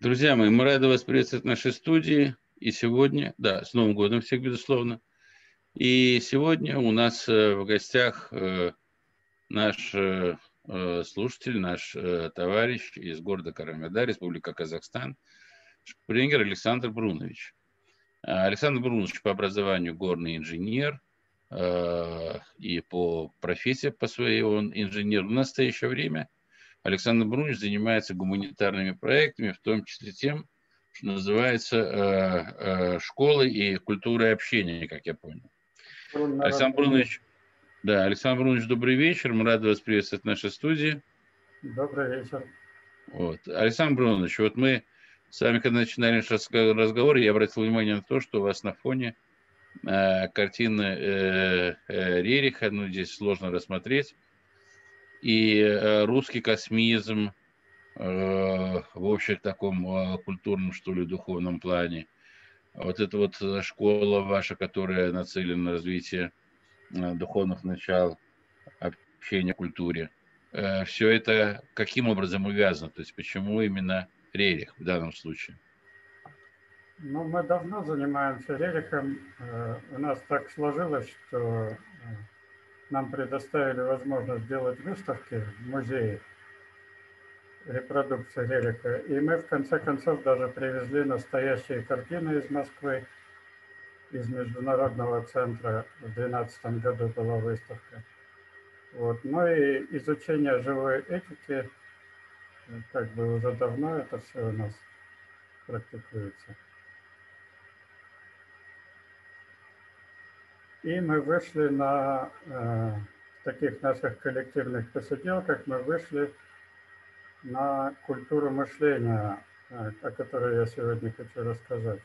Друзья мои, мы рады вас приветствовать в нашей студии. И сегодня, да, с Новым годом всех, безусловно. И сегодня у нас э, в гостях э, наш э, слушатель, наш товарищ из города Карамеда, Республика Казахстан, Шпрингер Александр Брунович. Александр Брунович по образованию горный инженер и по профессии по своей он инженер. В настоящее время Александр Брунович занимается гуманитарными проектами, в том числе тем, что называется э, э, школой и культурой общения, как я понял. Александр Брунович, да, Александр Брунович, добрый вечер. Мы рады вас приветствовать в нашей студии. Добрый вечер. Вот. Александр Брунович, вот мы с вами, когда начинали разговор, я обратил внимание на то, что у вас на фоне э, картины э, э, Рериха, ну, здесь сложно рассмотреть, и э, русский космизм, Э, в общем таком э, культурном, что ли, духовном плане. Вот эта вот школа ваша, которая нацелена на развитие духовных начал, общения, культуре. Все это каким образом увязано? То есть почему именно Рерих в данном случае? Ну, мы давно занимаемся Рерихом. У нас так сложилось, что нам предоставили возможность сделать выставки в музее репродукция релика. И мы в конце концов даже привезли настоящие картины из Москвы, из Международного центра. В 2012 году была выставка. Вот. Ну и изучение живой этики, как бы уже давно это все у нас практикуется. И мы вышли на э, таких наших коллективных посиделках, мы вышли на культуру мышления, э, о которой я сегодня хочу рассказать.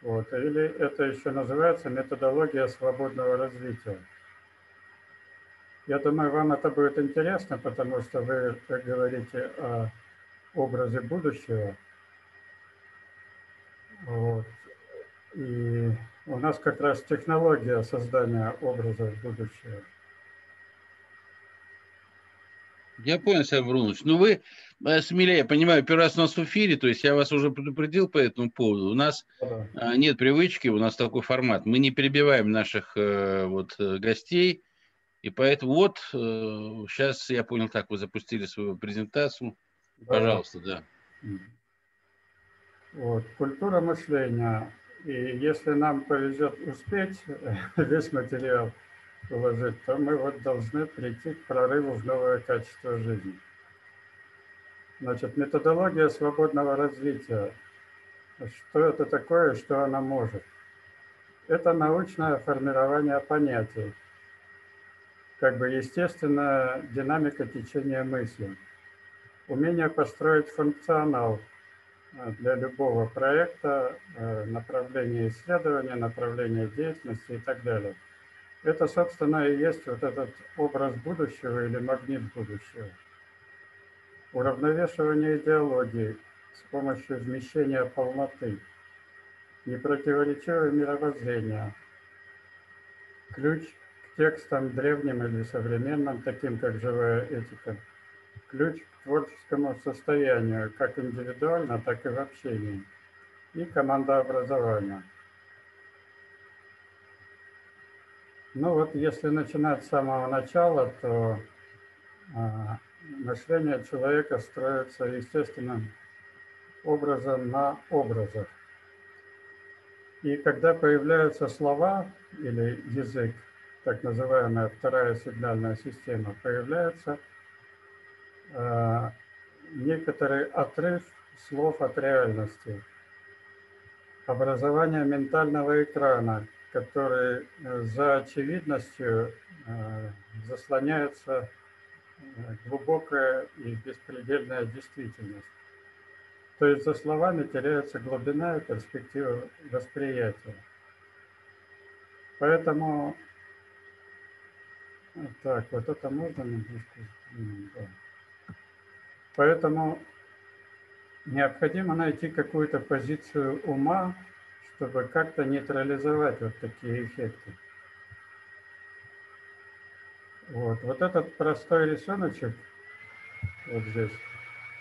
Вот. Или это еще называется методология свободного развития. Я думаю, вам это будет интересно, потому что вы говорите о образе будущего. Вот. И у нас как раз технология создания образов будущего – Я понял, Сергей Брунович. Ну, вы э, смелее, понимаю, первый раз у нас в эфире, то есть я вас уже предупредил по этому поводу. У нас да. нет привычки, у нас такой формат. Мы не перебиваем наших э, вот э, гостей, и поэтому вот сейчас я понял так, вы запустили свою презентацию. Да. Пожалуйста, да. Вот, культура мышления. И если нам повезет успеть весь материал, положить, то мы вот должны прийти к прорыву в новое качество жизни. Значит, методология свободного развития. Что это такое, что она может? Это научное формирование понятий, как бы естественная динамика течения мысли, умение построить функционал э, для любого проекта, э, направления исследования, направления деятельности и так далее – это, собственно, и есть вот этот образ будущего или магнит будущего. Уравновешивание идеологии с помощью вмещения полноты, непротиворечивое мировоззрение, ключ к текстам древним или современным, таким как живая этика, ключ к творческому состоянию, как индивидуально, так и в общении, и командообразование – Ну вот если начинать с самого начала, то а, мышление человека строится естественным образом на образах. И когда появляются слова или язык, так называемая вторая сигнальная система, появляется некоторый отрыв слов от реальности. Образование ментального экрана, которые э, за очевидностью э, заслоняется э, глубокая и беспредельная действительность. То есть за словами теряется глубина и перспектива восприятия. Поэтому, так, вот это можно немножко, да. Поэтому необходимо найти какую-то позицию ума, чтобы как-то нейтрализовать вот такие эффекты. Вот, вот этот простой рисуночек, вот здесь,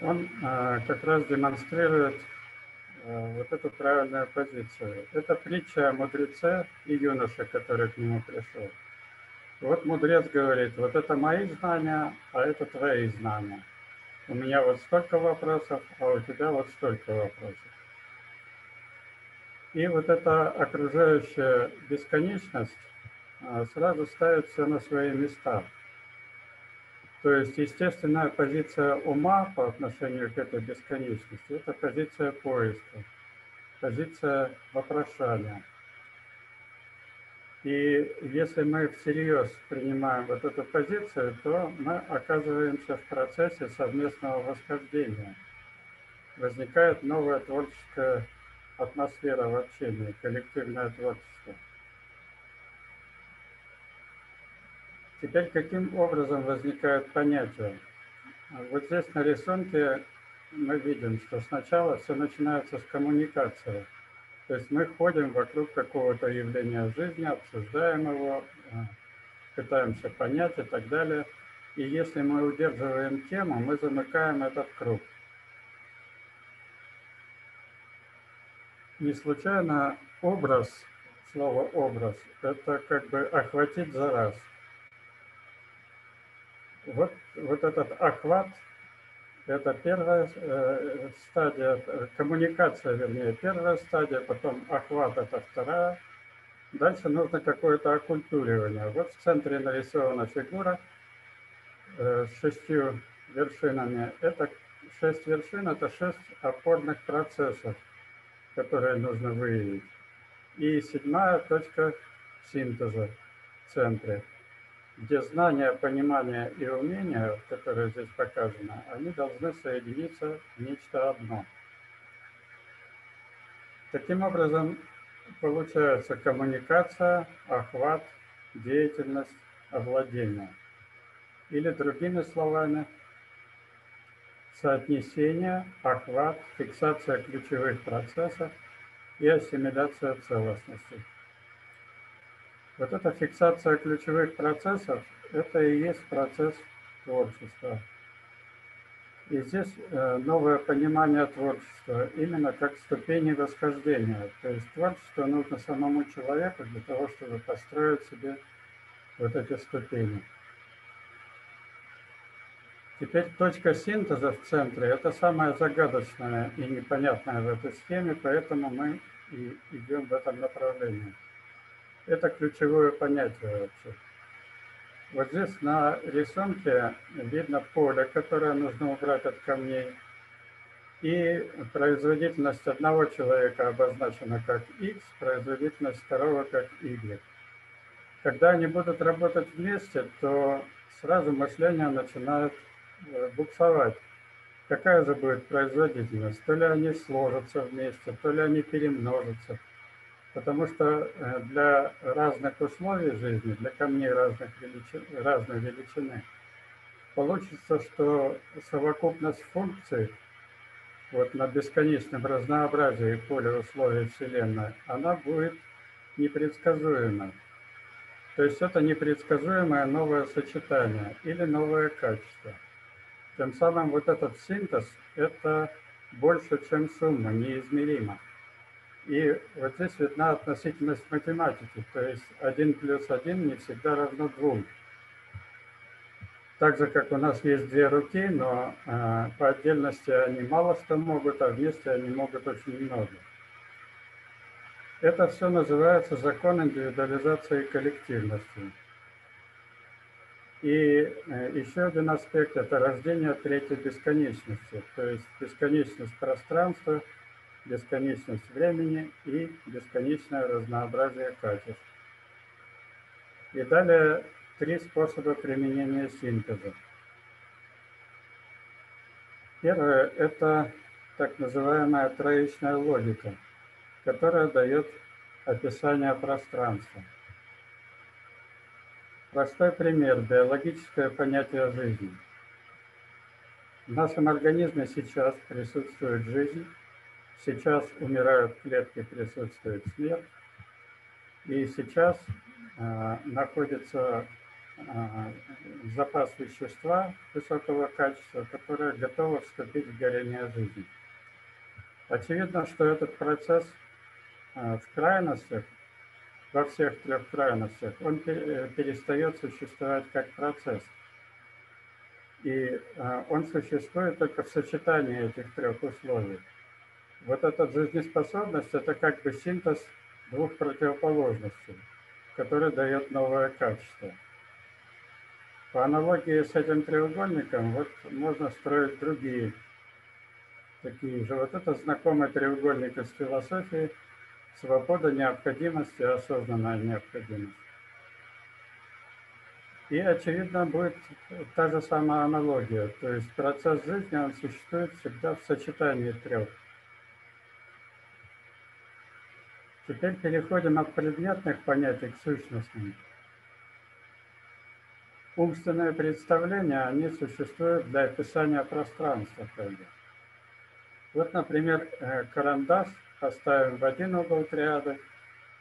он э, как раз демонстрирует э, вот эту правильную позицию. Это притча о мудреце и юноше, который к нему пришел. Вот мудрец говорит, вот это мои знания, а это твои знания. У меня вот столько вопросов, а у тебя вот столько вопросов. И вот эта окружающая бесконечность а, сразу ставит все на свои места. То есть естественная позиция ума по отношению к этой бесконечности – это позиция поиска, позиция вопрошания. И если мы всерьез принимаем вот эту позицию, то мы оказываемся в процессе совместного восхождения. Возникает новая творческая атмосфера в общении, коллективное творчество. Теперь каким образом возникают понятия? Вот здесь на рисунке мы видим, что сначала все начинается с коммуникации – то есть мы ходим вокруг какого-то явления жизни, обсуждаем его, э, пытаемся понять и так далее. И если мы удерживаем тему, мы замыкаем этот круг. Не случайно образ, слово образ, это как бы охватить за раз. Вот, вот этот охват – это первая э, стадия, э, коммуникация, вернее, первая стадия, потом охват, это вторая. Дальше нужно какое-то оккультуривание. Вот в центре нарисована фигура э, с шестью вершинами. Это шесть вершин, это шесть опорных процессов, которые нужно выявить. И седьмая точка синтеза в центре где знания, понимание и умения, которые здесь показаны, они должны соединиться в нечто одно. Таким образом, получается коммуникация, охват, деятельность, овладение. Или другими словами, соотнесение, охват, фиксация ключевых процессов и ассимиляция целостности. Вот эта фиксация ключевых процессов, это и есть процесс творчества. И здесь э, новое понимание творчества именно как ступени восхождения. То есть творчество нужно самому человеку для того, чтобы построить себе вот эти ступени. Теперь точка синтеза в центре – это самое загадочное и непонятное в этой схеме, поэтому мы и идем в этом направлении. Это ключевое понятие вообще. Вот здесь на рисунке видно поле, которое нужно убрать от камней. И производительность одного человека обозначена как x, производительность второго как y. Когда они будут работать вместе, то сразу мышление начинает э, буксовать. Какая же будет производительность? То ли они сложатся вместе, то ли они перемножатся – Потому что э, для разных условий жизни, для камней разных величин, разной величины, получится, что совокупность функций вот на бесконечном разнообразии поля условий Вселенной, она будет непредсказуема. То есть это непредсказуемое новое сочетание или новое качество. Тем самым вот этот синтез – это больше, чем сумма, неизмеримо. И вот здесь видна относительность математики, то есть 1 плюс 1 не всегда равно 2. Так же, как у нас есть две руки, но э, по отдельности они мало что могут, а вместе они могут очень много. Это все называется закон индивидуализации коллективности. И э, еще один аспект – это рождение третьей бесконечности, то есть бесконечность пространства – бесконечность времени и бесконечное разнообразие качеств. И далее три способа применения синтеза. Первое – это так называемая троичная логика, которая дает описание пространства. Простой пример – биологическое понятие жизни. В нашем организме сейчас присутствует жизнь, Сейчас умирают клетки, присутствует смерть. И сейчас э, находится а, запас вещества высокого качества, которое готово вступить в горение жизни. Очевидно, что этот процесс а, в крайностях, во всех трех крайностях, он э, перестает существовать как процесс. И он существует только в сочетании этих трех условий. Вот эта жизнеспособность – это как бы синтез двух противоположностей, который дает новое качество – по аналогии с этим треугольником, вот можно строить другие такие же. Вот это знакомый треугольник из философии. Свобода, необходимость и осознанная необходимость. И, очевидно, будет та же самая аналогия. То есть процесс жизни, он существует всегда в сочетании трех. Теперь переходим от предметных понятий к сущностным умственные представления, они существуют для описания пространства. Вот, например, э, карандаш поставим в один угол триады,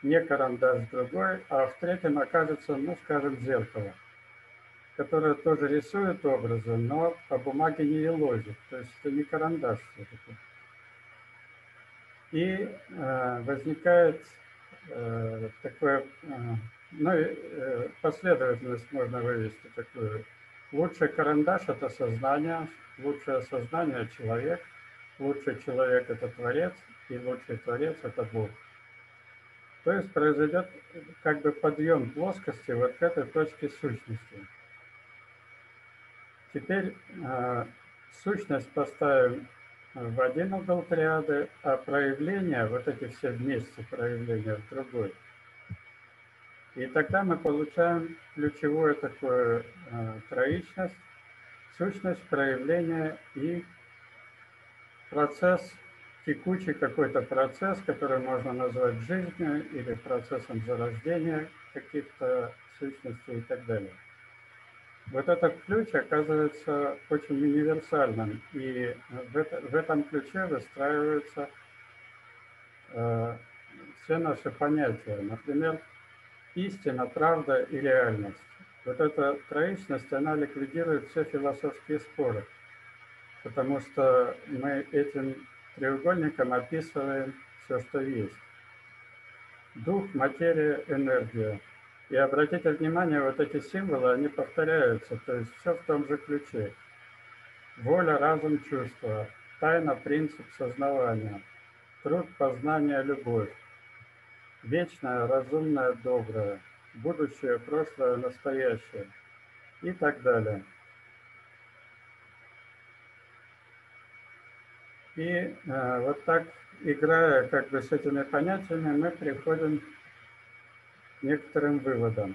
не карандаш в другой, а в третьем окажется, ну, скажем, зеркало, которое тоже рисует образы, но по бумаге не елозит, то есть это не карандаш все-таки. И э, возникает э, такое э, ну, последовательность можно вывести такую. Лучший карандаш – это сознание, лучшее сознание – человек, лучший человек – это творец, и лучший творец – это Бог. То есть произойдет как бы подъем плоскости вот к этой точке сущности. Теперь э, сущность поставим в один угол триады, а проявления, вот эти все вместе проявления в другой – и тогда мы получаем ключевое такое э, троичность, сущность, проявление и процесс, текучий какой-то процесс, который можно назвать жизнью или процессом зарождения каких-то сущностей и так далее. Вот этот ключ оказывается очень универсальным, и в, это, в этом ключе выстраиваются э, все наши понятия. Например, истина, правда и реальность. Вот эта троичность, она ликвидирует все философские споры, потому что мы этим треугольником описываем все, что есть. Дух, материя, энергия. И обратите внимание, вот эти символы, они повторяются, то есть все в том же ключе. Воля, разум, чувство, тайна, принцип сознавания, труд, познание, любовь вечное, разумное, доброе, будущее, прошлое, настоящее и так далее. И э, вот так, играя как бы с этими понятиями, мы приходим к некоторым выводам.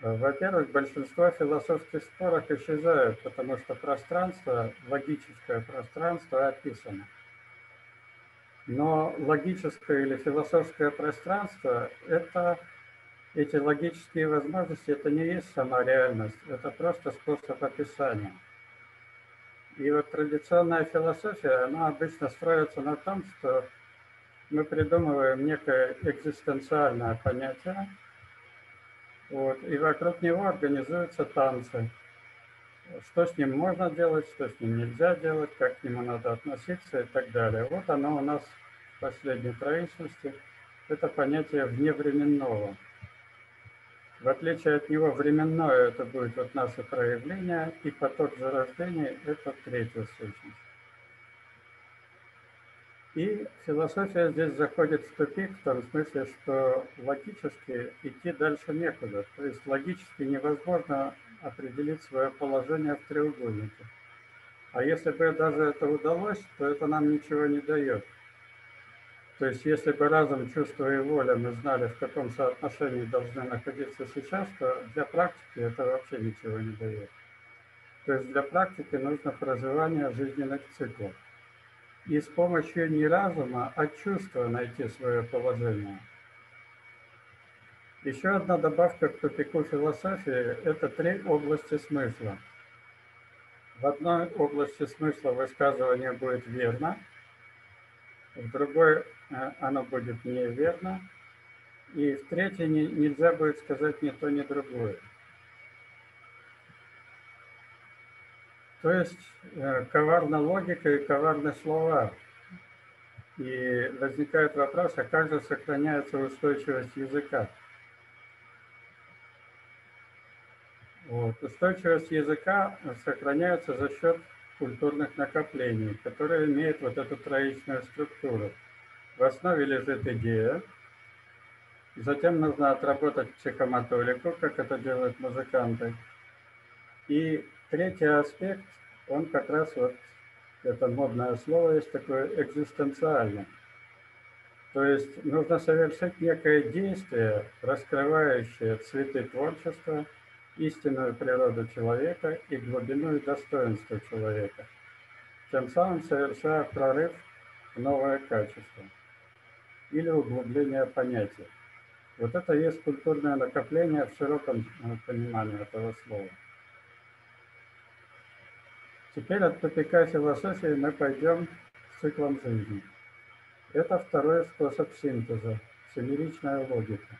Во-первых, большинство философских споров исчезают, потому что пространство, логическое пространство описано. Но логическое или философское пространство – это эти логические возможности, это не есть сама реальность, это просто способ описания. И вот традиционная философия, она обычно строится на том, что мы придумываем некое экзистенциальное понятие, вот, и вокруг него организуются танцы. Что с ним можно делать, что с ним нельзя делать, как к нему надо относиться и так далее. Вот оно у нас в последней троичности. Это понятие вневременного. В отличие от него, временное это будет вот наше проявление, и поток зарождения – это третья сущность. И философия здесь заходит в тупик в том смысле, что логически идти дальше некуда. То есть логически невозможно определить свое положение в треугольнике. А если бы даже это удалось, то это нам ничего не дает. То есть если бы разум, чувство и воля мы знали, в каком соотношении должны находиться сейчас, то для практики это вообще ничего не дает. То есть для практики нужно проживание жизненных циклов. И с помощью не разума, а чувства найти свое положение – еще одна добавка к тупику философии – это три области смысла. В одной области смысла высказывание будет верно, в другой э, оно будет неверно, и в третьей нельзя будет сказать ни то, ни другое. То есть э, коварна логика и коварны слова. И возникает вопрос, а как же сохраняется устойчивость языка? Вот. Устойчивость языка сохраняется за счет культурных накоплений, которые имеют вот эту троичную структуру. В основе лежит идея, затем нужно отработать психомоторику, как это делают музыканты. И третий аспект, он как раз вот, это модное слово есть такое экзистенциальное. То есть нужно совершить некое действие, раскрывающее цветы творчества – истинную природу человека и глубину и достоинство человека, тем самым совершая прорыв в новое качество или углубление понятия. Вот это есть культурное накопление в широком э, понимании этого слова. Теперь от тупика философии мы пойдем к циклам жизни. Это второй способ синтеза, семеричная логика.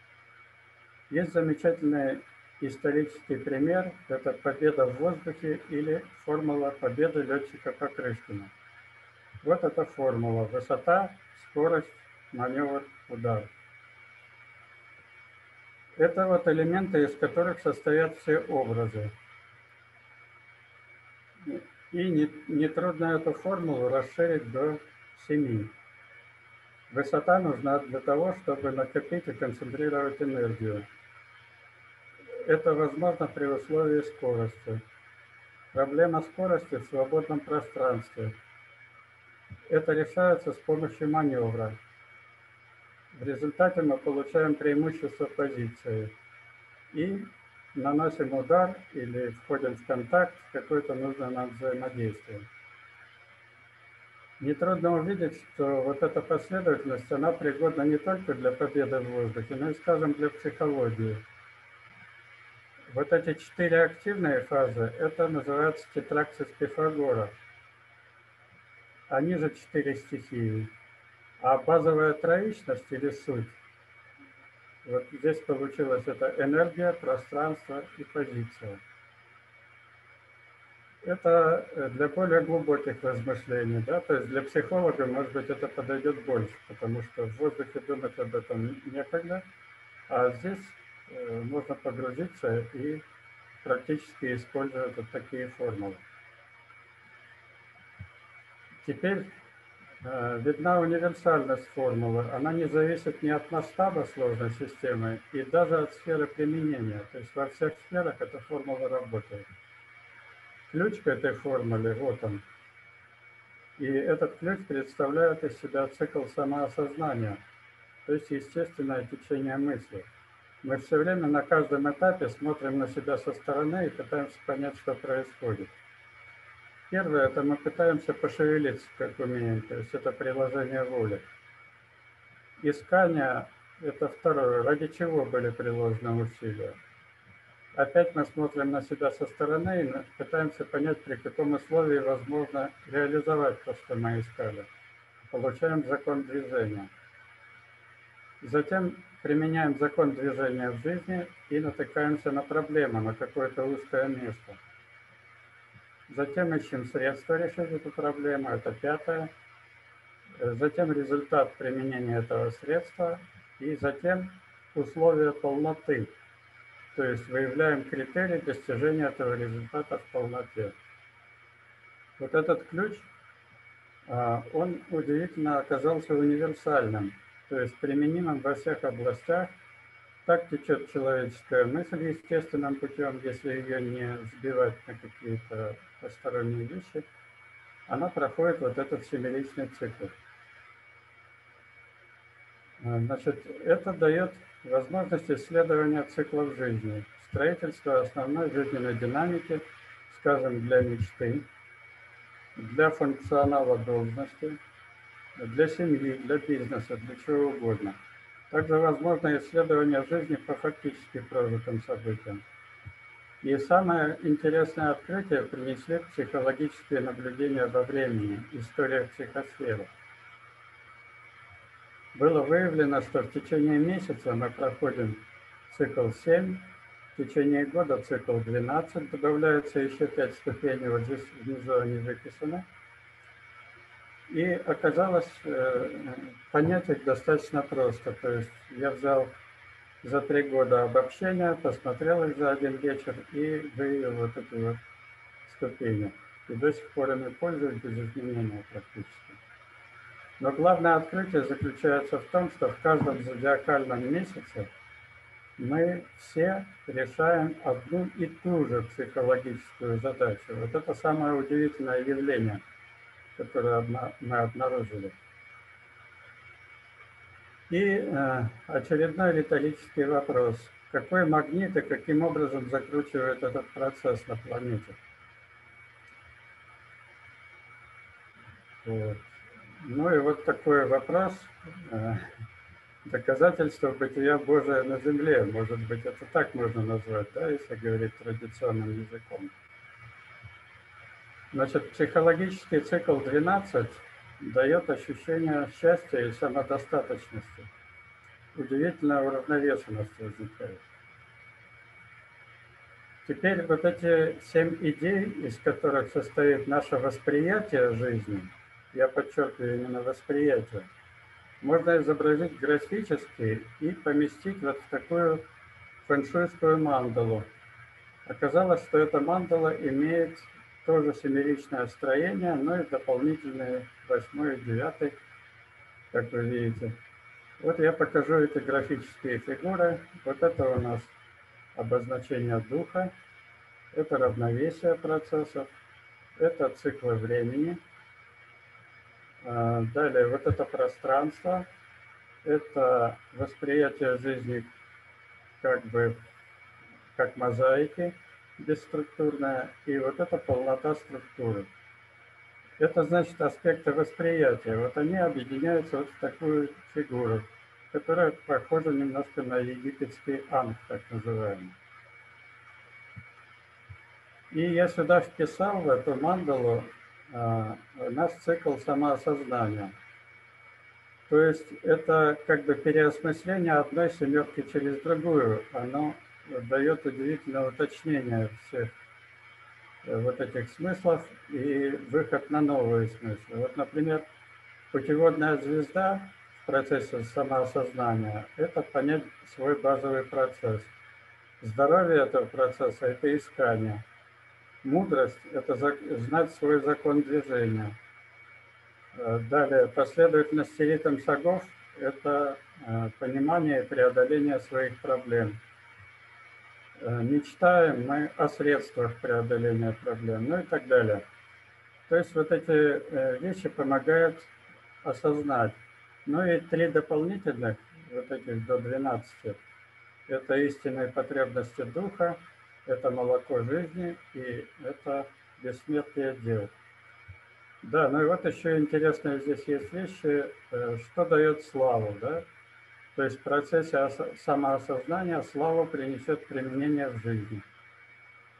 Есть замечательный Исторический пример – это победа в воздухе или формула победы летчика Покрышкина. Вот эта формула. Высота, скорость, маневр, удар. Это вот элементы, из которых состоят все образы. И нетрудно не эту формулу расширить до 7. Высота нужна для того, чтобы накопить и концентрировать энергию. Это возможно при условии скорости. Проблема скорости в свободном пространстве. Это решается с помощью маневра. В результате мы получаем преимущество позиции и наносим удар или входим в контакт в какое-то нужное нам взаимодействие. Нетрудно увидеть, что вот эта последовательность, она пригодна не только для победы в воздухе, но и, скажем, для психологии. Вот эти четыре активные фазы, это называется тетраксис Пифагора. Они же четыре стихии. А базовая троичность или суть, вот здесь получилось это энергия, пространство и позиция. Это э, для более глубоких размышлений, да, то есть для психолога, может быть, это подойдет больше, потому что в воздухе думать об этом некогда, а здесь Э, можно погрузиться и практически использовать вот такие формулы. Теперь э, видна универсальность формулы. Она не зависит ни от масштаба сложной системы и даже от сферы применения. То есть во всех сферах эта формула работает. Ключ к этой формуле, вот он. И этот ключ представляет из себя цикл самоосознания, то есть естественное течение мысли. Мы все время на каждом этапе смотрим на себя со стороны и пытаемся понять, что происходит. Первое, это мы пытаемся пошевелиться, как умеем, то есть это приложение воли. Искание – это второе, ради чего были приложены усилия. Опять мы смотрим на себя со стороны и пытаемся понять, при каком условии возможно реализовать то, что мы искали. Получаем закон движения. Затем применяем закон движения в жизни и натыкаемся на проблему, на какое-то узкое место. Затем ищем средства решить эту проблему, это пятое. Затем результат применения этого средства и затем условия полноты. То есть выявляем критерии достижения этого результата в полноте. Вот этот ключ, а, он удивительно оказался универсальным то есть применимым во всех областях. Так течет человеческая мысль естественным путем, если ее не сбивать на какие-то посторонние вещи. Она проходит вот этот семиличный цикл. А, значит, это дает возможность исследования циклов жизни, строительства основной жизненной динамики, скажем, для мечты, для функционала должности, для семьи, для бизнеса, для чего угодно. Также возможно исследование жизни по фактически прожитым событиям. И самое интересное открытие принесли психологические наблюдения во времени, история психосферы. Было выявлено, что в течение месяца мы проходим цикл 7, В течение года цикл 12, добавляется еще 5 ступеней, вот здесь внизу они выписаны. И оказалось, э, понять их достаточно просто. То есть я взял за три года обобщения, посмотрел их за один вечер и вывел вот эти вот ступени. И до сих пор ими пользуюсь без изменения практически. Но главное открытие заключается в том, что в каждом зодиакальном месяце мы все решаем одну и ту же психологическую задачу. Вот это самое удивительное явление, которое мы обнаружили. И э, очередной риторический вопрос. Какой магнит и каким образом закручивает этот процесс на планете? Вот. Ну и вот такой вопрос. Э, доказательство бытия Божия на земле. Может быть, это так можно назвать, да, если говорить традиционным языком. Значит, психологический цикл 12 дает ощущение счастья и самодостаточности. Удивительная уравновешенность возникает. Теперь вот эти семь идей, из которых состоит наше восприятие жизни – я подчеркиваю именно восприятие, можно изобразить графически и поместить вот в такую фэншуйскую мандалу. Оказалось, что эта мандала имеет тоже семеричное строение, но и дополнительные восьмой и девятый, как вы видите. Вот я покажу эти графические фигуры. Вот это у нас обозначение духа, это равновесие процессов, это циклы времени – а, далее, вот это пространство, это восприятие жизни как бы как мозаики бесструктурная, и вот это полнота структуры. Это значит аспекты восприятия. Вот они объединяются вот в такую фигуру, которая похожа немножко на египетский анг, так называемый. И я сюда вписал в эту мандалу а, наш цикл самоосознания. То есть это как бы переосмысление одной семерки через другую. Оно дает удивительное уточнение всех э, вот этих смыслов и выход на новые смыслы. Вот, например, путеводная звезда в процессе самоосознания – это понять свой базовый процесс. Здоровье этого процесса – это искание – Мудрость – это знать свой закон движения. Э, далее, последовательность ритм шагов – это э, понимание и преодоление своих проблем. Э, мечтаем мы о средствах преодоления проблем, ну и так далее. То есть вот эти вещи помогают осознать. Ну и три дополнительных, вот этих до 12, это истинные потребности духа – это молоко жизни и это бессмертие дел. Да, ну и вот еще интересные здесь есть вещи, э, что дает славу, да? То есть в процессе самоосознания славу принесет применение в жизни,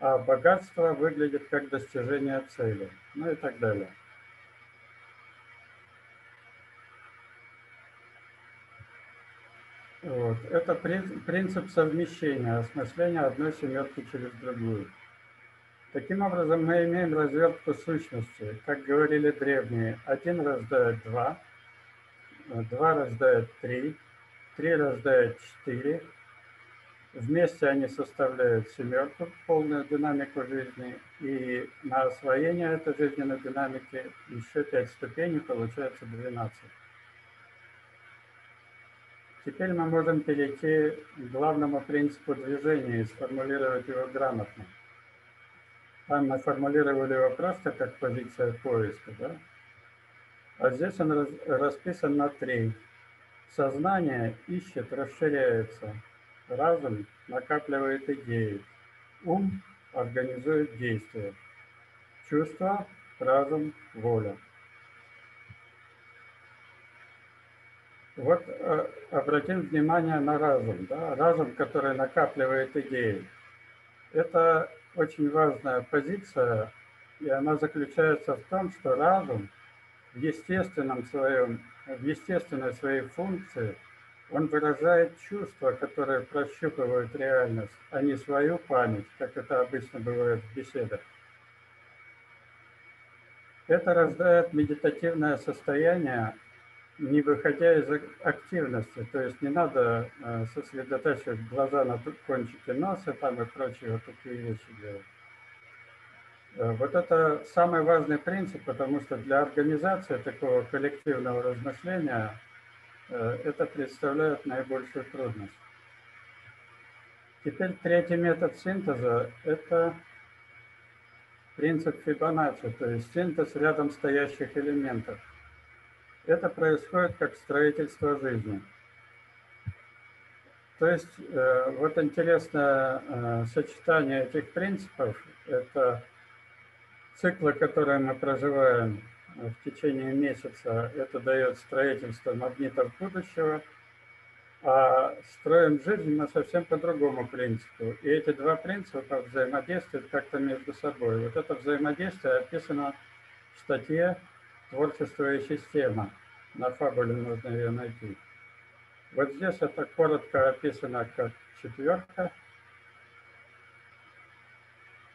а богатство выглядит как достижение цели, ну и так далее. Вот. Это принцип совмещения, осмысления одной семерки через другую. Таким образом, мы имеем развертку сущности. Как говорили древние, один рождает два, два рождает три, три рождает четыре. Вместе они составляют семерку, полную динамику жизни. И на освоение этой жизненной динамики еще пять ступеней, получается 12. Теперь мы можем перейти к главному принципу движения и сформулировать его грамотно. Там мы формулировали его просто как позиция поиска, да? А здесь он расписан на три. Сознание ищет, расширяется. Разум накапливает идеи. Ум организует действия. Чувство, разум, воля. Вот э, обратим внимание на разум. Да? Разум, который накапливает идеи. Это очень важная позиция, и она заключается в том, что разум в естественном своем, в естественной своей функции Он выражает чувства, которые прощупывают реальность, а не свою память, как это обычно бывает в беседах. Это рождает медитативное состояние, не выходя из активности. То есть не надо э, сосредотачивать глаза на кончике носа там и прочие вот такие вещи делать. Э, вот это самый важный принцип, потому что для организации такого коллективного размышления э, это представляет наибольшую трудность. Теперь третий метод синтеза – это принцип Фибоначчи, то есть синтез рядом стоящих элементов. Это происходит как строительство жизни. То есть э, вот интересное сочетание этих принципов – это циклы, которые мы проживаем в течение месяца, это дает строительство магнитов будущего, а строим жизнь мы совсем по другому принципу. И эти два принципа взаимодействуют как-то между собой. Вот это взаимодействие описано в статье «Творчество и система». На фабуле нужно ее найти. Вот здесь это коротко описано как четверка –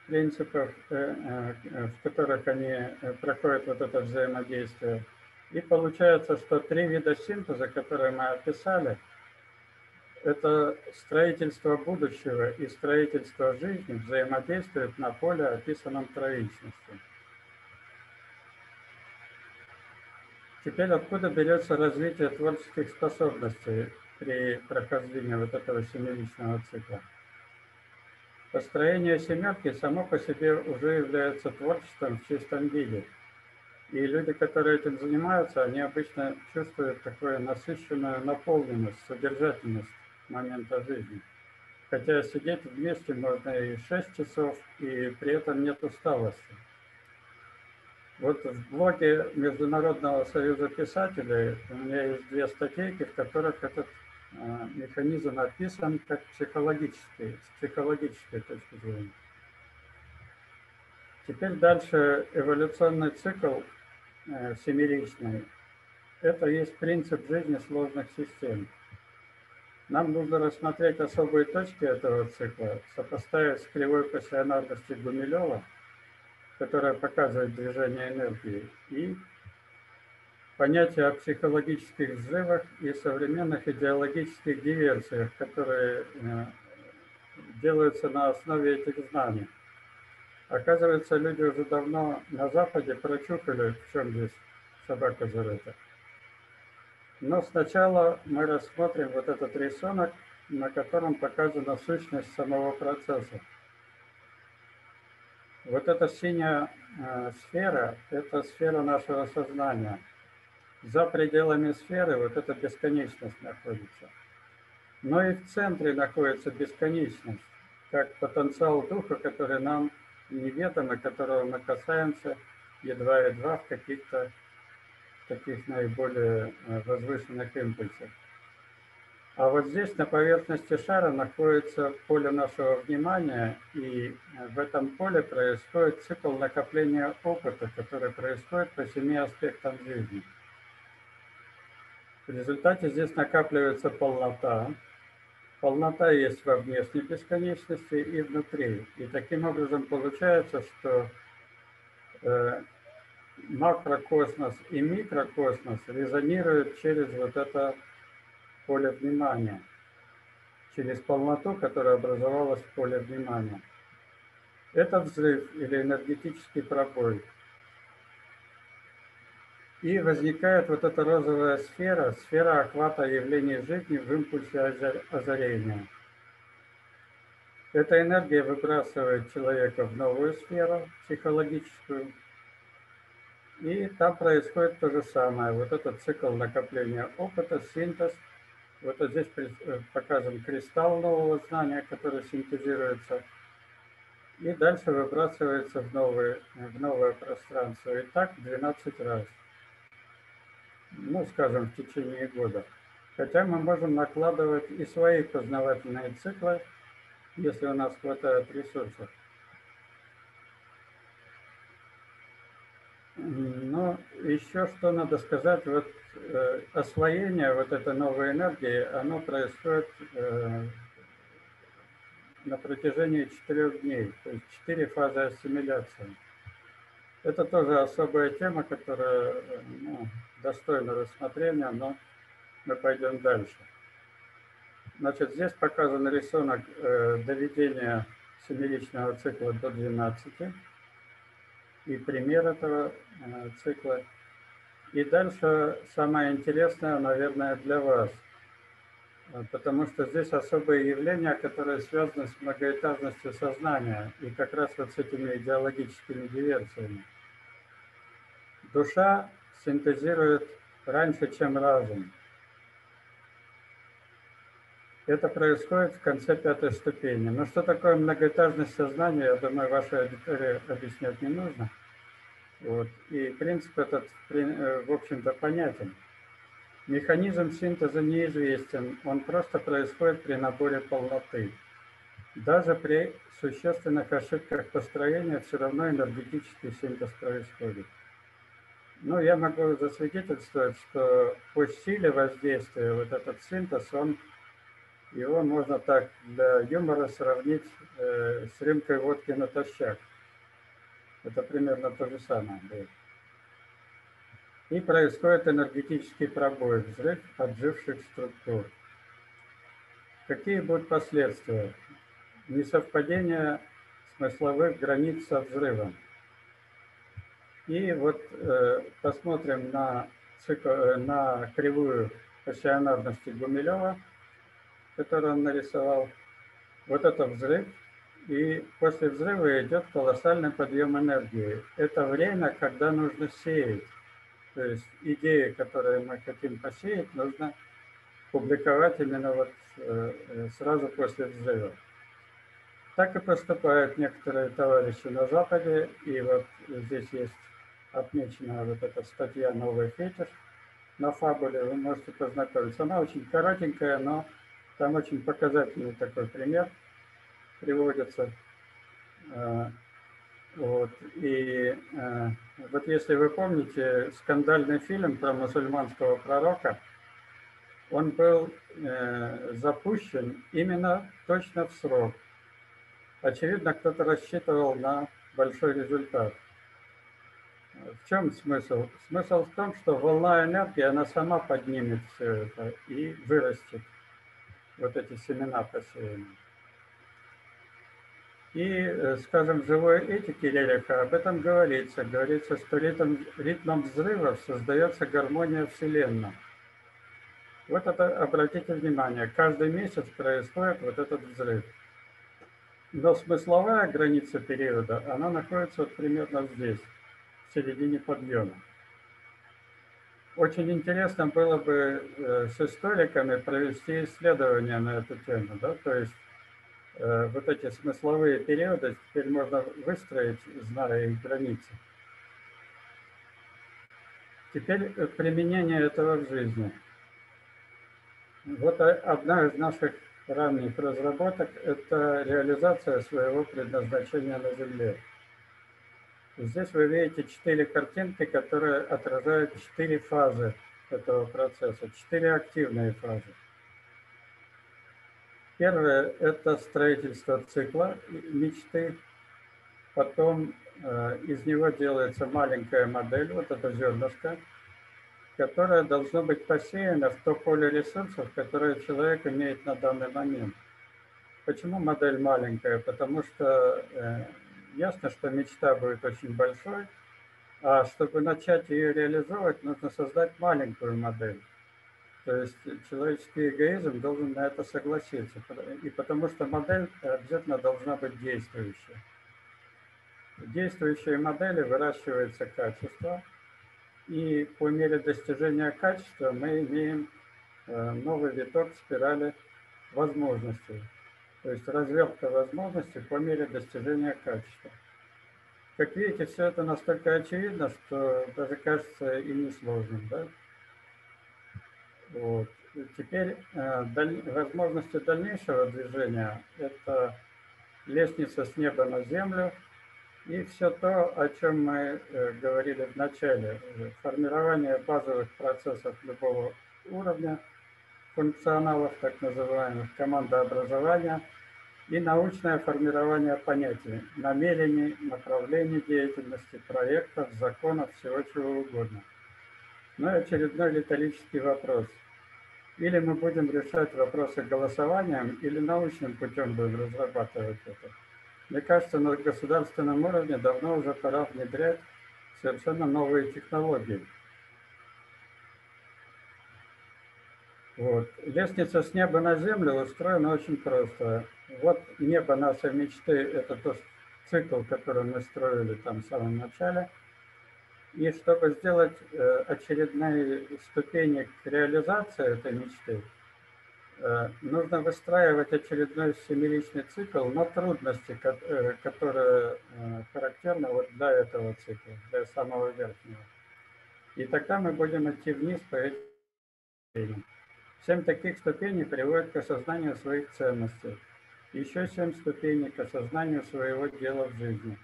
принципов, э, э, в которых они э, проходят вот это взаимодействие. И получается, что три вида синтеза, которые мы описали, это строительство будущего и строительство жизни взаимодействуют на поле, описанном троичностью. Теперь откуда берется развитие творческих способностей при прохождении вот этого семиличного цикла? Построение семерки само по себе уже является творчеством в чистом виде. И люди, которые этим занимаются, они обычно чувствуют такую насыщенную наполненность, содержательность момента жизни. Хотя сидеть вместе можно и 6 часов, и при этом нет усталости. Вот в блоге Международного союза писателей у меня есть две статейки, в которых этот механизм описан как психологический, с психологической точки зрения. Теперь дальше эволюционный цикл э, семеричный. Это есть принцип жизни сложных систем. Нам нужно рассмотреть особые точки этого цикла, сопоставить с кривой пассионарности Гумилева, которая показывает движение энергии, и понятие о психологических взрывах и современных идеологических диверсиях, которые э, делаются на основе этих знаний. Оказывается, люди уже давно на Западе прочухали, в чем здесь собака зарыта. Но сначала мы рассмотрим вот этот рисунок, на котором показана сущность самого процесса. Вот эта синяя э, сфера – это сфера нашего сознания – за пределами сферы вот эта бесконечность находится. Но и в центре находится бесконечность, как потенциал духа, который нам неведом и которого мы касаемся едва-едва в каких-то таких наиболее э, возвышенных импульсах. А вот здесь на поверхности шара находится поле нашего внимания, и э, в этом поле происходит цикл накопления опыта, который происходит по семи аспектам жизни – в результате здесь накапливается полнота. Полнота есть во внешней бесконечности и внутри. И таким образом получается, что э, макрокосмос и микрокосмос резонируют через вот это поле внимания, через полноту, которая образовалась в поле внимания. Это взрыв или энергетический пробой – и возникает вот эта розовая сфера, сфера охвата явлений жизни в импульсе озарения. Эта энергия выбрасывает человека в новую сферу психологическую, и там происходит то же самое. Вот этот цикл накопления опыта, синтез. Вот здесь э, показан кристалл нового знания, который синтезируется. И дальше выбрасывается в, новое, в новое пространство. И так 12 раз ну, скажем, в течение года. Хотя мы можем накладывать и свои познавательные циклы, если у нас хватает ресурсов. Но еще что надо сказать, вот э, освоение вот этой новой энергии, оно происходит э, на протяжении четырех дней, то есть четыре фазы ассимиляции. Это тоже особая тема, которая ну, достойна рассмотрения, но мы пойдем дальше. Значит, здесь показан рисунок э, доведения семиличного цикла до 12 и пример этого э, цикла. И дальше самое интересное, наверное, для вас, э, потому что здесь особые явления, которые связаны с многоэтажностью сознания и как раз вот с этими идеологическими диверсиями. Душа синтезирует раньше, чем разум. Это происходит в конце пятой ступени. Но что такое многоэтажность сознания, я думаю, вашей аудитории объяснять не нужно. Вот. И принцип этот, в общем-то, понятен. Механизм синтеза неизвестен, он просто происходит при наборе полноты. Даже при существенных ошибках построения все равно энергетический синтез происходит. Ну, я могу засвидетельствовать, что по силе воздействия вот этот синтез, он, его можно так для юмора сравнить э, с рюмкой водки натощак. Это примерно то же самое будет. И происходит энергетический пробой, взрыв отживших структур. Какие будут последствия? Несовпадение смысловых границ со взрывом. И вот э, посмотрим на, цикл, э, на кривую пассионарности Гумилева, которую он нарисовал. Вот это взрыв. И после взрыва идет колоссальный подъем энергии. Это время, когда нужно сеять. То есть идеи, которые мы хотим посеять, нужно публиковать именно вот э, э сразу после взрыва. Так и поступают некоторые товарищи на Западе. И вот здесь есть отмечена вот эта статья «Новый фетиш» на фабуле, вы можете познакомиться. Она очень коротенькая, но там очень показательный такой пример приводится. А, вот. И а, вот если вы помните скандальный фильм про мусульманского пророка, он был э, запущен именно точно в срок. Очевидно, кто-то рассчитывал на большой результат. В чем смысл? Смысл в том, что волна энергии, она сама поднимет все это и вырастет вот эти семена посеянные. И, э, скажем, в живой этике Рериха об этом говорится. Говорится, что ритм, ритмом взрывов создается гармония Вселенной. Вот это, обратите внимание, каждый месяц происходит вот этот взрыв. Но смысловая граница периода, она находится вот примерно здесь в середине подъема. Очень интересно было бы э, с историками провести исследование на эту тему, да, то есть э, вот эти смысловые периоды теперь можно выстроить, зная их границы. Теперь э, применение этого в жизни. Вот одна из наших ранних разработок – это реализация своего предназначения на Земле. Здесь вы видите четыре картинки, которые отражают четыре фазы этого процесса, четыре активные фазы. Первое – это строительство цикла мечты. Потом э, из него делается маленькая модель, вот это зернышко, которое должно быть посеяно в то поле ресурсов, которое человек имеет на данный момент. Почему модель маленькая? Потому что э, ясно, что мечта будет очень большой, а чтобы начать ее реализовывать, нужно создать маленькую модель. То есть человеческий эгоизм должен на это согласиться, и потому что модель обязательно должна быть действующей. В действующей модели выращивается качество, и по мере достижения качества мы имеем э, новый виток спирали возможностей то есть развертка возможностей по мере достижения качества. Как видите, все это настолько очевидно, что даже кажется и несложным. Да? Вот. И теперь э, даль... возможности дальнейшего движения – это лестница с неба на землю, И все то, о чем мы э, говорили в начале, формирование базовых процессов любого уровня, функционалов, так называемых, командообразования и научное формирование понятий, намерений, направлений деятельности, проектов, законов, всего чего угодно. Ну и очередной риторический вопрос. Или мы будем решать вопросы голосованием, или научным путем будем разрабатывать это. Мне кажется, на государственном уровне давно уже пора внедрять совершенно новые технологии. Вот. Лестница с неба на землю устроена очень просто. Вот небо нашей мечты – это тот цикл, который мы строили там в самом начале. И чтобы сделать э, очередные ступени к реализации этой мечты – Э, нужно выстраивать очередной семиличный цикл на трудности, э, которые характерны вот для этого цикла, для самого верхнего. И тогда мы будем идти вниз по этим. Семь таких ступеней приводят к осознанию своих ценностей. Еще семь ступеней к осознанию своего дела в жизни.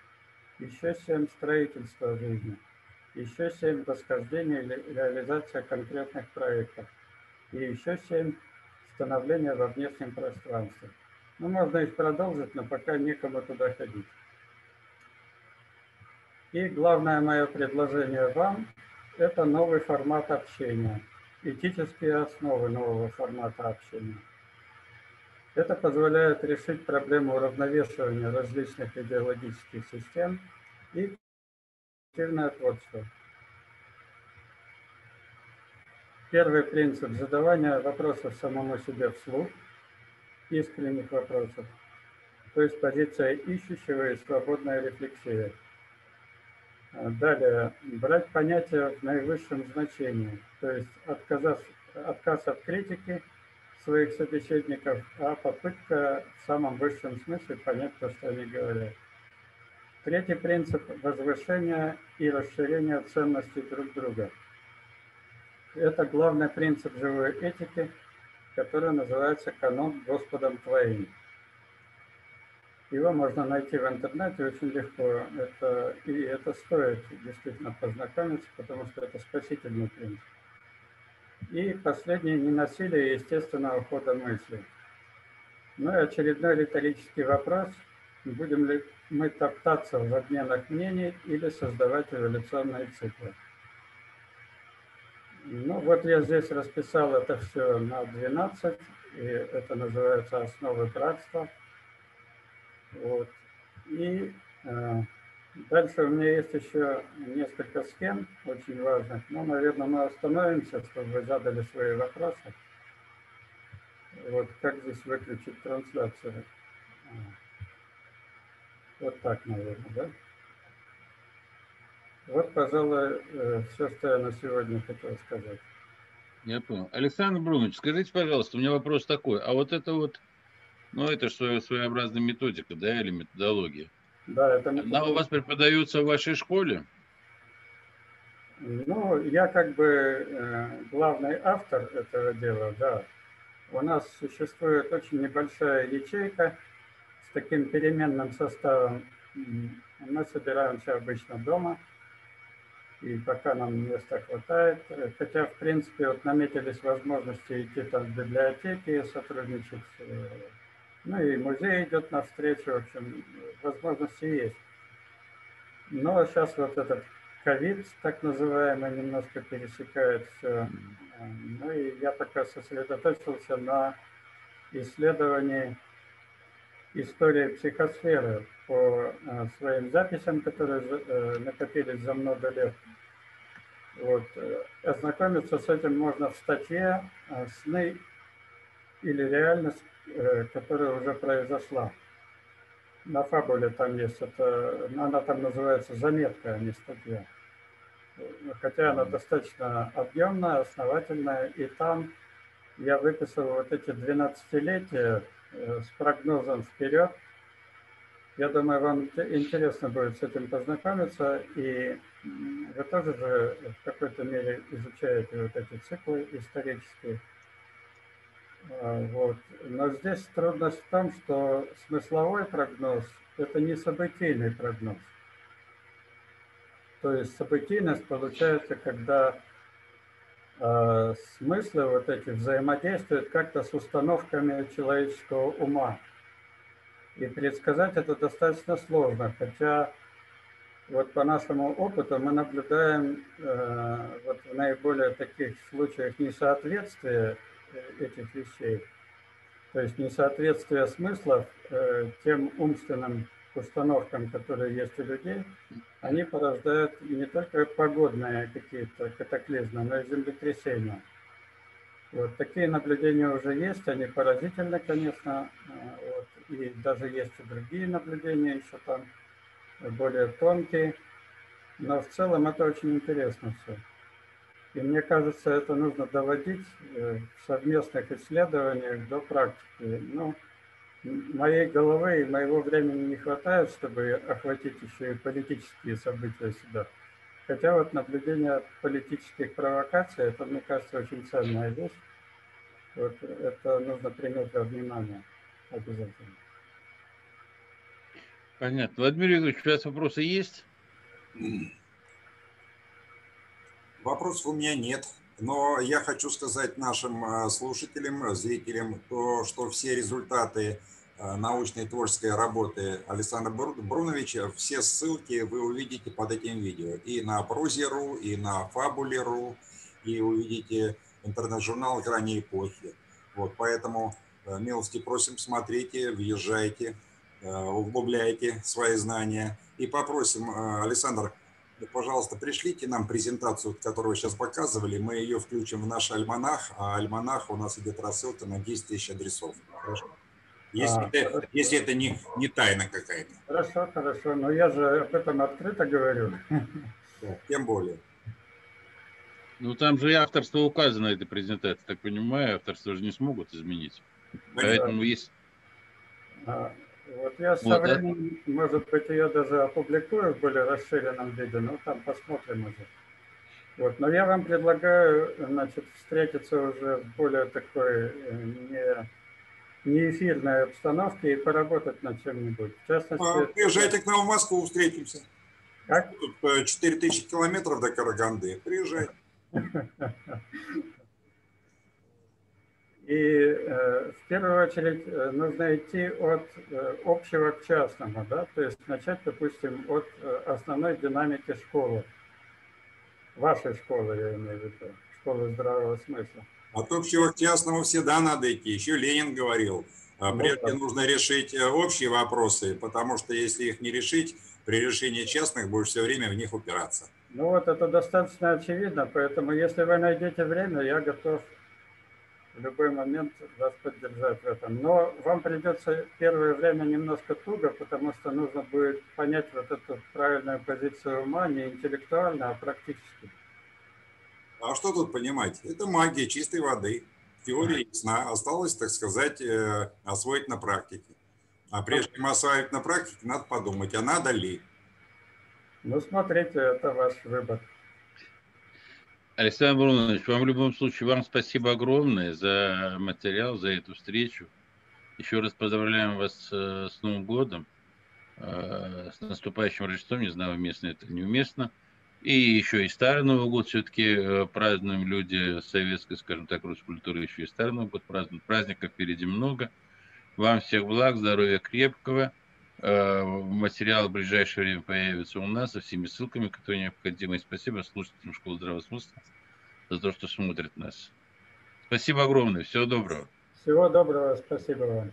Еще семь строительства жизни. Еще семь восхождения или реализация конкретных проектов. И еще семь становления во внешнем пространстве. Ну, можно их продолжить, но пока некому туда ходить. И главное мое предложение вам – это новый формат общения, этические основы нового формата общения. Это позволяет решить проблему уравновешивания различных идеологических систем и активное творчество. Первый принцип – задавания вопросов самому себе вслух, искренних вопросов, то есть позиция ищущего и свободная рефлексия. Далее, брать понятие в наивысшем значении, то есть отказав, отказ от критики своих собеседников, а попытка в самом высшем смысле понять то, что они говорят. Третий принцип – возвышение и расширение ценностей друг друга – это главный принцип живой этики, который называется «Канон Господом Твоим». Его можно найти в интернете очень легко. Это, и это стоит действительно познакомиться, потому что это спасительный принцип. И последний – ненасилие естественного хода мысли. Ну и очередной риторический вопрос. Будем ли мы топтаться в обменах мнений или создавать эволюционные циклы? Ну, вот я здесь расписал это все на 12, и это называется «Основы братства». Вот. И э, дальше у меня есть еще несколько схем очень важных, но, наверное, мы остановимся, чтобы вы задали свои вопросы. Вот как здесь выключить трансляцию? Вот так, наверное, да? Вот, пожалуй, э, все, что я на сегодня хотел сказать. Я понял. Александр Брунович, скажите, пожалуйста, у меня вопрос такой. А вот это вот, ну, это что своеобразная методика, да, или методология? Да, это методология. Она у вас преподается в вашей школе? Ну, я как бы э, главный автор этого дела, да. У нас существует очень небольшая ячейка с таким переменным составом. Мы собираемся обычно дома – и пока нам места хватает. Хотя, в принципе, вот наметились возможности идти там в библиотеки, сотрудничать. Ну и музей идет навстречу, в общем, возможности есть. Но сейчас вот этот ковид, так называемый, немножко пересекает все. Ну и я пока сосредоточился на исследовании истории психосферы по э, своим записям, которые э, накопились за много лет. Вот. Э, ознакомиться с этим можно в статье «Сны или реальность, которая уже произошла». На фабуле там есть, это, она там называется заметка, а не статья. Хотя она достаточно объемная, основательная, и там я выписал вот эти 12-летия с прогнозом вперед – я думаю, вам интересно будет с этим познакомиться, и вы тоже же в какой-то мере изучаете вот эти циклы исторические. А, вот. Но здесь трудность в том, что смысловой прогноз – это не событийный прогноз. То есть событийность получается, когда э, смыслы вот эти взаимодействуют как-то с установками человеческого ума. И предсказать это достаточно сложно, хотя вот по нашему опыту мы наблюдаем э, вот в наиболее таких случаях несоответствие э, этих вещей, то есть несоответствие смыслов э, тем умственным установкам, которые есть у людей, они порождают не только погодные какие-то катаклизмы, но и землетрясения. Вот такие наблюдения уже есть, они поразительны, конечно, э, вот, и даже есть и другие наблюдения еще там, более тонкие, но в целом это очень интересно все. И мне кажется, это нужно доводить э, в совместных исследованиях до практики. Ну, моей головы и моего времени не хватает, чтобы охватить еще и политические события сюда. Хотя вот наблюдение политических провокаций, это, мне кажется, очень ценная вещь. Вот это нужно принять во внимание обязательно. Понятно. Владимир Юрьевич, у вас вопросы есть? Вопросов у меня нет. Но я хочу сказать нашим э, слушателям, зрителям, то, что все результаты э, научной творческой работы Александра Бруновича, все ссылки вы увидите под этим видео. И на Прозе.ру, и на Фабуле.ру, и увидите интернет-журнал «Грани эпохи». Вот, поэтому э, милости просим, смотрите, въезжайте. Э, углубляете свои знания. И попросим, э, Александр, пожалуйста, пришлите нам презентацию, которую вы сейчас показывали, мы ее включим в наш альманах, а альманах у нас идет рассылка на 10 тысяч адресов. Хорошо? Если, а, это, если это не, не тайна какая-то. Хорошо, хорошо, но я же об этом открыто говорю. Да, тем более. Ну, там же и авторство указано этой презентации, так понимаю, авторство же не смогут изменить. Понятно. Поэтому есть... Вот я со вот, временем, да? может быть, ее даже опубликую в более расширенном виде, но там посмотрим уже. Вот, но я вам предлагаю, значит, встретиться уже в более такой э, не, не эфирной обстановке и поработать над чем-нибудь. В частности... Приезжайте к нам в Москву, встретимся. Как? Тут 4000 э, километров до Караганды. Приезжай. И э, в первую очередь э, нужно идти от э, общего к частному, да, то есть начать, допустим, от э, основной динамики школы, вашей школы, я имею в виду, школы здравого смысла. От общего к частному всегда надо идти, еще Ленин говорил. А ну, Прежде да. нужно решить э, общие вопросы, потому что если их не решить, при решении частных будешь все время в них упираться. Ну вот это достаточно очевидно, поэтому если вы найдете время, я готов в любой момент вас поддержать в этом. Но вам придется первое время немножко туго, потому что нужно будет понять вот эту правильную позицию ума не интеллектуально, а практически. А что тут понимать? Это магия чистой воды. Теория ясна. Осталось, так сказать, э, освоить на практике. А прежде чем осваивать на практике, надо подумать, а надо ли? Ну, смотрите, это ваш выбор. Александр Брунович, вам в любом случае, вам спасибо огромное за материал, за эту встречу. Еще раз поздравляем вас э, с Новым годом, э, с наступающим Рождеством, не знаю, уместно это или неуместно. И еще и Старый Новый год все-таки э, празднуем люди советской, скажем так, русской культуры, еще и Старый Новый год празднуют. Праздников впереди много. Вам всех благ, здоровья крепкого. Материал в ближайшее время появится у нас со всеми ссылками, которые необходимы. И спасибо слушателям Школы здравого смысла за то, что смотрят нас. Спасибо огромное. Всего доброго. Всего доброго. Спасибо вам.